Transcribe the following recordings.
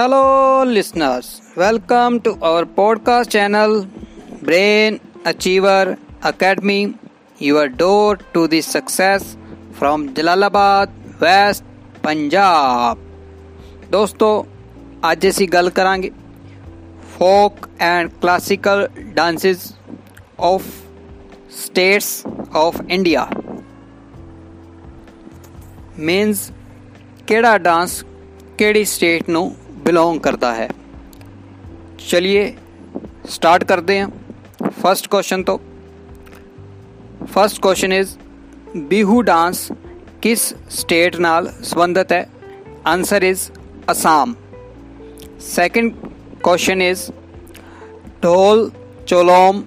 Hello listeners welcome to our podcast channel brain achiever academy your door to this success from Jalalabad west Punjab दोस्तों, आज ऐसी गल करांगे। Folk and classical dances of states of India means केड़ा dance केड़ी state नू belong करता है। चलिए स्टार्ट करते हैं। फ़र्स्ट क्वेश्चन तो। First question is, Bihu dance किस स्टेट नाल संबंधित है? Answer is Assam. Second question is, Dhol Cholom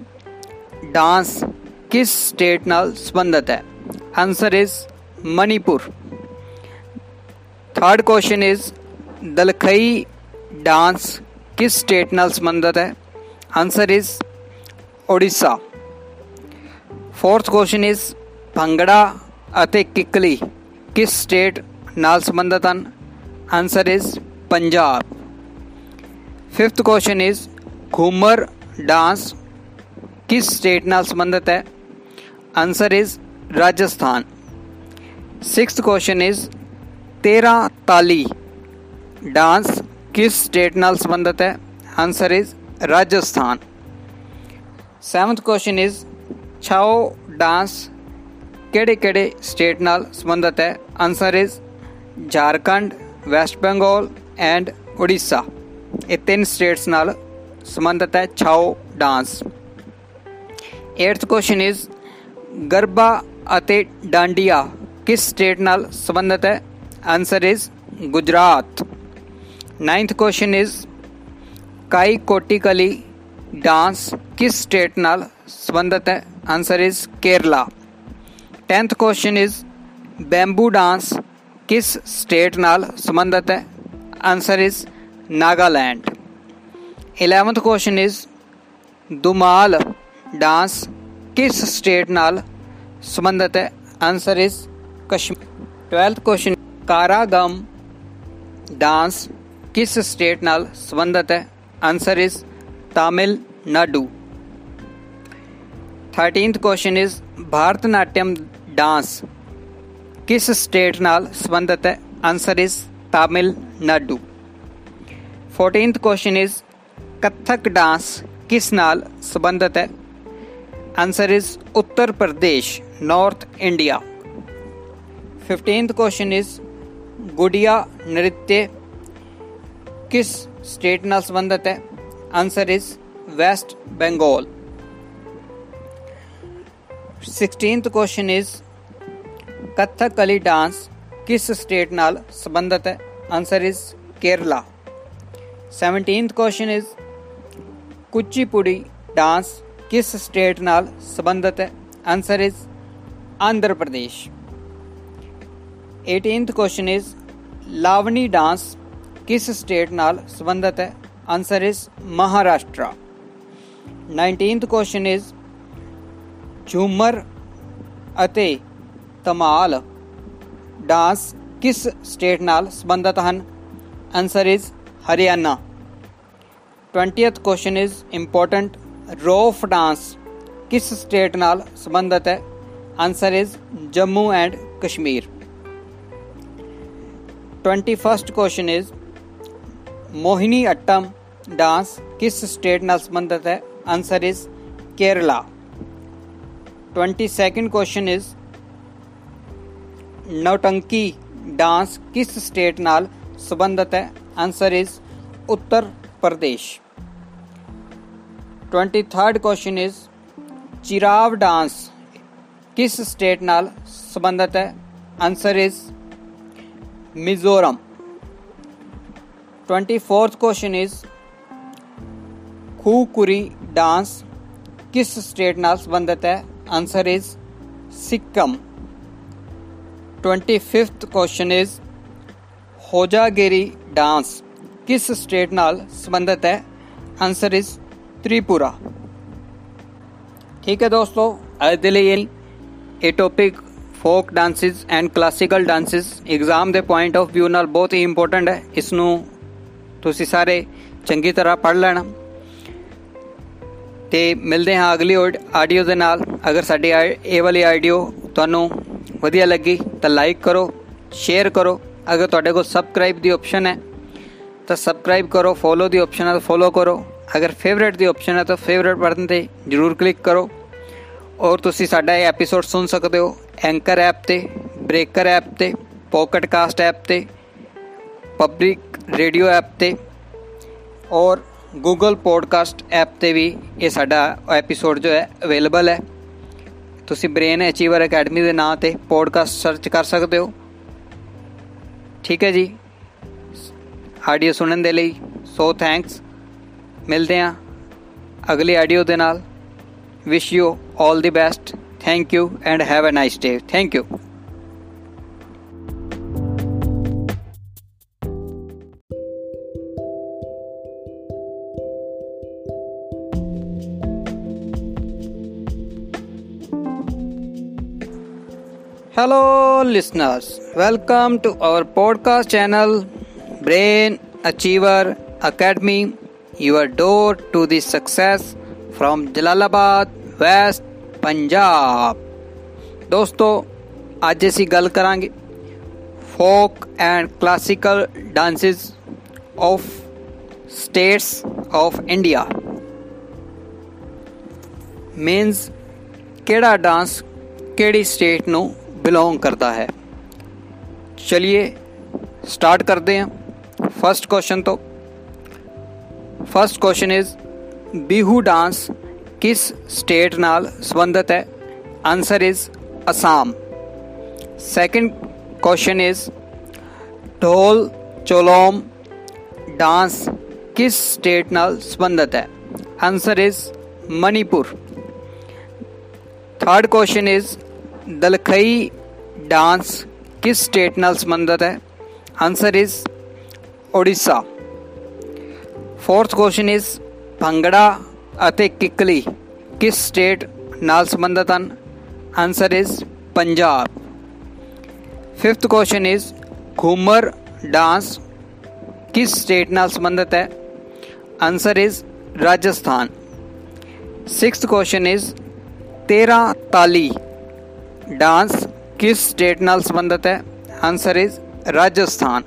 dance किस स्टेट नाल संबंधित है? Answer is Manipur. Third question is ਦਲਖਈ dance ਕਿਸ ਸਟੇਟ ਨਾਲ ਸੰਬੰਧਿਤ ਹੈ answer is Odisha fourth question is Bhangra ਅਤੇ ਕਿਕਲੀ ਕਿਸ ਸਟੇਟ ਨਾਲ ਸੰਬੰਧਿਤ ਹਨ answer is Punjab fifth question is Ghoomar dance ਕਿਸ ਸਟੇਟ ਨਾਲ ਸੰਬੰਧਿਤ ਹੈ answer is Rajasthan sixth question is 13 Taali dance ਕਿਸ ਸਟੇਟ ਨਾਲ ਸੰਬੰਧਿਤ ਹੈ answer is Rajasthan seventh question is Chhau dance ਕਿਹੜੇ ਕਿਹੜੇ ਸਟੇਟ ਨਾਲ ਸੰਬੰਧਿਤ ਹੈ answer is Jharkhand West Bengal and Odisha ਇਹ ਤਿੰਨ ਸਟੇਟਸ ਨਾਲ ਸੰਬੰਧਿਤ ਹੈ Chhau dance 8th question is Garba ਅਤੇ ਡਾਂਡੀਆ ਕਿਸ ਸਟੇਟ ਨਾਲ ਸੰਬੰਧਿਤ ਹੈ answer is Gujarat 9th question is Kaikottikali dance ਕਿਸ ਸਟੇਟ ਨਾਲ ਸੰਬੰਧਿਤ ਹੈ answer is Kerala 10th question is bamboo dance ਕਿਸ ਸਟੇਟ ਨਾਲ ਸੰਬੰਧਿਤ ਹੈ answer is Nagaland 11th question is Dumhal dance ਕਿਸ ਸਟੇਟ ਨਾਲ ਸੰਬੰਧਿਤ ਹੈ answer is Kashmir 12th question Karagam dance ਕਿਸ ਸਟੇਟ ਨਾਲ ਸੰਬੰਧਿਤ ਹੈ answer is Tamil Nadu 13th question is Bharatanatyam dance ਕਿਸ ਸਟੇਟ ਨਾਲ ਸੰਬੰਧਿਤ ਹੈ answer is Tamil Nadu 14th question is Kathak dance ਕਿਸ ਨਾਲ ਸੰਬੰਧਿਤ ਹੈ answer is Uttar Pradesh north India 15th question is Gudiya Nritya ਕਿਸ ਸਟੇਟ ਨਾਲ ਸੰਬੰਧਿਤ ਹੈ answer is West Bengal 16th question is Kathakali dance ਕਿਸ ਸਟੇਟ ਨਾਲ ਸੰਬੰਧਿਤ ਹੈ answer is Kerala 17th question is Kuchipudi dance ਕਿਸ ਸਟੇਟ ਨਾਲ ਸੰਬੰਧਿਤ ਹੈ answer is Andhra Pradesh 18th question is Lavani dance ਕਿਸ ਸਟੇਟ ਨਾਲ ਸੰਬੰਧਿਤ ਹੈ answer is Maharashtra 19th question is Jhumar ਅਤੇ ਤਮਾਲ ਡਾਂਸ ਕਿਸ ਸਟੇਟ ਨਾਲ ਸੰਬੰਧਿਤ ਹਨ answer is Haryana 20th question is important Rouf dance ਕਿਸ ਸਟੇਟ ਨਾਲ ਸੰਬੰਧਿਤ ਹੈ answer is Jammu and Kashmir 21st question is Mohini Attam dance ਕਿਸ ਸਟੇਟ ਨਾਲ ਸੰਬੰਧਿਤ ਹੈ answer is Kerala 22nd question is Nautanki dance ਕਿਸ ਸਟੇਟ ਨਾਲ ਸੰਬੰਧਿਤ ਹੈ answer is Uttar Pradesh 23rd question is Chiraw dance ਕਿਸ ਸਟੇਟ ਨਾਲ ਸੰਬੰਧਿਤ ਹੈ answer is Mizoram 24th question is Khukuri dance ਕਿਸ ਸਟੇਟ ਨਾਲ ਸੰਬੰਧਿਤ ਹੈ answer is Sikkim 25th question is Hojagiri dance ਕਿਸ ਸਟੇਟ ਨਾਲ ਸੰਬੰਧਿਤ ਹੈ ਆਨਸਰ ਇਜ਼ ਤ੍ਰਿਪੁਰਾ ਠੀਕ ਹੈ ਦੋਸਤੋ ਅੱਜ ਦੇ ਲਈ ਇਹ topic folk dances and classical dances exam ਦੇ ਪੁਆਇੰਟ ਆਫ View ਨਾਲ ਬਹੁਤ ਹੀ ਇੰਪੋਰਟੈਂਟ ਹੈ ਇਸ ਨੂੰ ਤੁਸੀਂ ਸਾਰੇ ਚੰਗੀ ਤਰ੍ਹਾਂ ਪੜ੍ਹ ਲੈਣਾ। ਤੇ ਮਿਲਦੇ ਹਾਂ ਅਗਲੀ ਆਡੀਓ ਦੇ ਨਾਲ। ਅਗਰ ਸਾਡੀ ਇਹ ਵਾਲੀ ਆਡੀਓ ਤੁਹਾਨੂੰ ਵਧੀਆ ਲੱਗੀ ਤਾਂ ਲਾਈਕ ਕਰੋ, ਸ਼ੇਅਰ ਕਰੋ। ਅਗਰ ਤੁਹਾਡੇ ਕੋਲ ਸਬਸਕ੍ਰਾਈਬ ਦੀ ਆਪਸ਼ਨ ਹੈ, ਤਾਂ ਸਬਸਕ੍ਰਾਈਬ ਕਰੋ, ਫੋਲੋ ਦੀ ਆਪਸ਼ਨ ਹੈ ਤਾਂ ਫੋਲੋ ਕਰੋ। ਅਗਰ ਫੇਵਰਿਟ ਦੀ ਆਪਸ਼ਨ ਹੈ ਤਾਂ ਫੇਵਰਿਟ ਬਟਨ ਤੇ ਜਰੂਰ ਕਲਿੱਕ ਕਰੋ। ਔਰ ਤੁਸੀਂ ਸਾਡਾ ਇਹ ਐਪੀਸੋਡ ਸੁਣ ਸਕਦੇ ਹੋ ਐਂਕਰ ਐਪ ਤੇ ਬ੍ਰੇਕਰ ਐਪ ਤੇ ਪੋਕਟ ਕਾਸਟ ਐਪ ਤੇ ਪਬਲਿਕ ਰੇਡੀਓ ਐਪ ਤੇ ਔਰ ਗੂਗਲ ਪੋਡਕਾਸਟ ਐਪ ਤੇ ਵੀ ਇਹ ਸਾਡਾ ਐਪੀਸੋਡ ਜੋ ਹੈ ਅਵੇਲੇਬਲ ਹੈ ਤੁਸੀਂ ਬ੍ਰੇਨ ਅਚੀਵਰ ਅਕੈਡਮੀ ਦੇ ਨਾਂ ਤੇ ਪੋਡਕਾਸਟ ਸਰਚ ਕਰ ਸਕਦੇ ਹੋ ਠੀਕ ਹੈ ਜੀ ਆਡੀਓ ਸੁਣਨ ਦੇ ਲਈ ਸੋ ਥੈਂਕਸ ਮਿਲਦੇ ਹਾਂ ਅਗਲੀ ਆਡੀਓ ਦੇ ਨਾਲ wish you 올 the best thank you and have a nice day thank you hello listeners welcome to our podcast channel Brain Achiever Academy your door to this success from Jalalabad west Punjab दोस्तों, आज ऐसी गल करांगे folk and classical dances of states of India means ਕਿਹੜਾ dance ਕਿਹੜੀ state ਨੂੰ belong करता है चलिए स्टार्ट करते हैं फर्स्ट क्वेश्चन तो first question is Bihu dance किस स्टेट नाल संबंधित है answer is Assam second question is Dhol Cholom dance किस स्टेट नाल संबंधित है answer is Manipur third question is Dalkhai dance ਕਿਸ ਸਟੇਟ ਨਾਲ ਸੰਬੰਧਿਤ ਹੈ answer is Odisha fourth question is Bhangra ਅਤੇ ਕਿਕਲੀ ਕਿਸ ਸਟੇਟ ਨਾਲ ਸੰਬੰਧਿਤ ਹਨ answer is Punjab fifth question is Ghoomar dance ਕਿਸ ਸਟੇਟ ਨਾਲ ਸੰਬੰਧਿਤ ਹੈ answer is Rajasthan sixth question is 13 Taali. Dance किस स्टेट नाल संबंधित है? Answer is Rajasthan.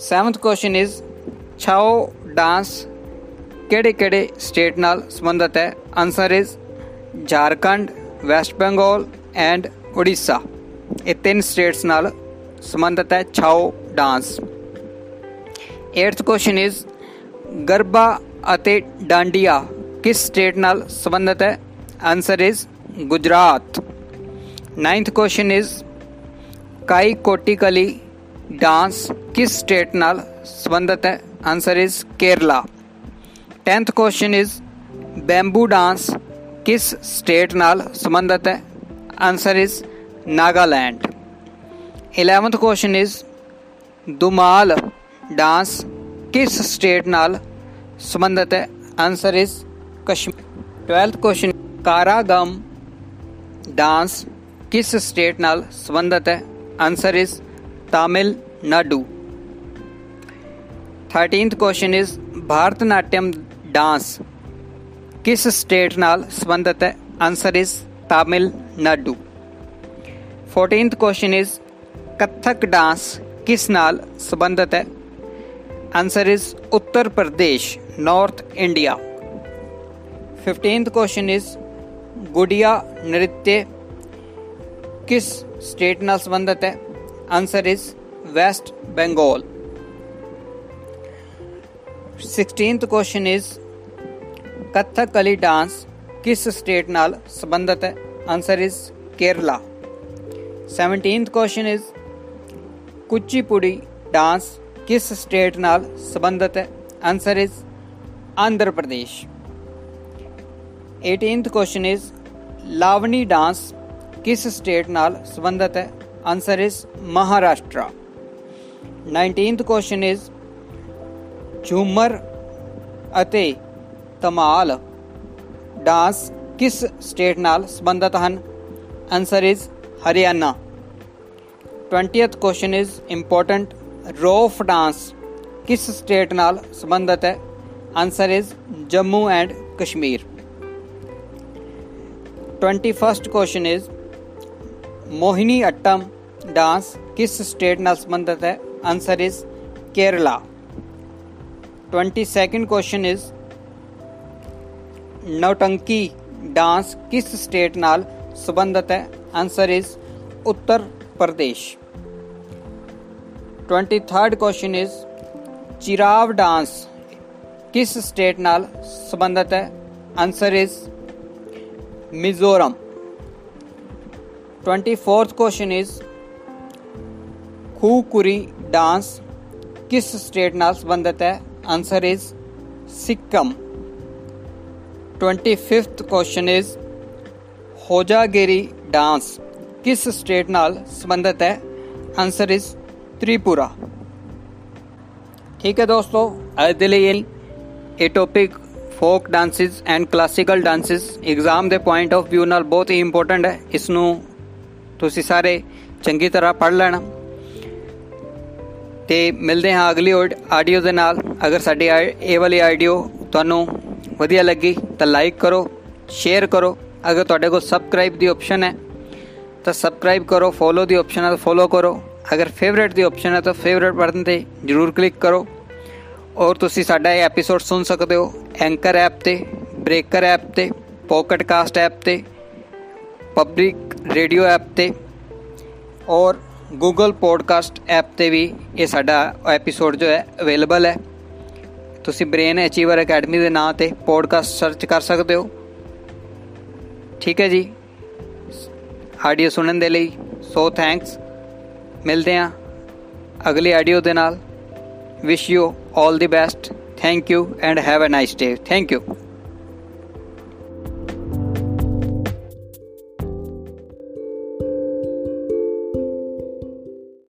Seventh question is Chhau dance केड़े केड़े स्टेट नाल संबंधित है? Answer is Jharkhand west Bengal and Orissa ये तीन स्टेट्स नाल संबंधित है, Chhau dance. Eighth question is Garba Dandiya किस स्टेट नाल संबंधित है? Answer is Gujarat ninth question is Kaikottikali dance किस स्टेट नाल संबंधित है? Answer is Kerala tenth question is bamboo dance किस स्टेट नाल संबंधित है? Answer is Nagaland eleventh question is Dumhal dance किस स्टेट नाल संबंधित है? Answer is Kashmir twelfth question Karagam dance किस स्टेट नाल संबंधित है? Answer is Tamil Nadu. Thirteenth question is Bharatanatyam dance किस स्टेट नाल संबंधित है? Answer is Tamil Nadu. Fourteenth question is Kathak dance किस नाल संबंधित है? Answer is Uttar Pradesh, north India. Fifteenth question is गुड़िया नृत्य किस स्टेट न संबंधित है? Answer is west Bengal sixteenth question is Kathakali dance किस स्टेट न संबंधित है? Answer is Kerala seventeenth question is Kuchipudi dance किस स्टेट न संबंधित है? Answer is Andhra Pradesh 18th question is Lavani dance किस स्टेट नाल संबंधित है? Answer is Maharashtra 19th question is Jhumar Tamal dance किस स्टेट नाल संबंधित हैं answer is Haryana twentieth question is important Rouf dance किस स्टेट नाल संबंधित है? Answer is Jammu and Kashmir 21st question is Mohiniyattam dance ਕਿਸ ਸਟੇਟ ਨਾਲ ਸੰਬੰਧਿਤ ਹੈ answer is Kerala 22nd question is Nautanki dance ਕਿਸ ਸਟੇਟ ਨਾਲ ਸੰਬੰਧਿਤ ਹੈ answer is Uttar Pradesh 23rd question is Chiraw dance ਕਿਸ ਸਟੇਟ ਨਾਲ ਸੰਬੰਧਿਤ ਹੈ answer is Mizoram. Twenty fourth question is, Khukuri dance किस स्टेट न संबंधित है? Answer is Sikkim. Twenty fifth question is, Hojagiri dance किस स्टेट न संबंधित है? Answer is Tripura. ठीक है दोस्तों अदले ये topic folk dances and classical dances exam ਦੇ ਪੁਆਇੰਟ ਆਫ View ਨਾਲ ਬਹੁਤ ਹੀ ਇੰਪੋਰਟੈਂਟ ਹੈ। ਇਸ ਨੂੰ ਤੁਸੀਂ ਸਾਰੇ ਚੰਗੀ ਤਰ੍ਹਾਂ ਪੜ੍ਹ ਲੈਣਾ। ਤੇ ਮਿਲਦੇ ਹਾਂ ਅਗਲੀ ਆਡੀਓ ਦੇ ਨਾਲ। ਅਗਰ ਸਾਡੀ ਇਹ ਵਾਲੀ ਆਡੀਓ ਤੁਹਾਨੂੰ ਵਧੀਆ ਲੱਗੀ ਤਾਂ ਲਾਈਕ ਕਰੋ ਸ਼ੇਅਰ ਕਰੋ। ਅਗਰ ਤੁਹਾਡੇ ਕੋਲ ਸਬਸਕ੍ਰਾਈਬ ਦੀ ਆਪਸ਼ਨ ਹੈ, ਤਾਂ ਸਬਸਕ੍ਰਾਈਬ ਕਰੋ ਫੋਲੋ ਦੀ ਆਪਸ਼ਨ ਹੈ ਤਾਂ ਫੋਲੋ ਕਰੋ। ਅਗਰ ਫੇਵਰਿਟ ਦੀ ਆਪਸ਼ਨ ਹੈ ਤਾਂ ਫੇਵਰਿਟ ਬਟਨ ਤੇ ਜਰੂਰ ਕਲਿੱਕ ਕਰੋ। ਔਰ ਤੁਸੀਂ ਸਾਡਾ ਇਹ ਐਪੀਸੋਡ ਸੁਣ ਸਕਦੇ ਹੋ। ਐਂਕਰ ਐਪ ਤੇ ਬ੍ਰੇਕਰ ਐਪ ਤੇ ਪੋਕਟ ਕਾਸਟ ਐਪ ਤੇ ਪਬਲਿਕ ਰੇਡੀਓ ਐਪ ਤੇ, ਔਰ ਗੂਗਲ ਪੋਡਕਾਸਟ ਐਪ ਤੇ ਵੀ ਇਹ ਸਾਡਾ ਐਪੀਸੋਡ ਜੋ ਹੈ ਅਵੇਲੇਬਲ ਹੈ। ਤੁਸੀਂ ਬ੍ਰੇਨ ਅਚੀਵਰ ਅਕੈਡਮੀ ਦੇ ਨਾਂ ਤੇ ਪੋਡਕਾਸਟ ਸਰਚ ਕਰ ਸਕਦੇ ਹੋ। ਠੀਕ ਹੈ ਜੀ। ਆਡੀਓ ਸੁਣਨ ਦੇ ਲਈ ਸੋ ਥੈਂਕਸ ਮਿਲਦੇ ਹਾਂ ਅਗਲੀ ਆਡੀਓ ਦੇ ਨਾਲ। Wish you all the best Thank you and have a nice day. Thank you.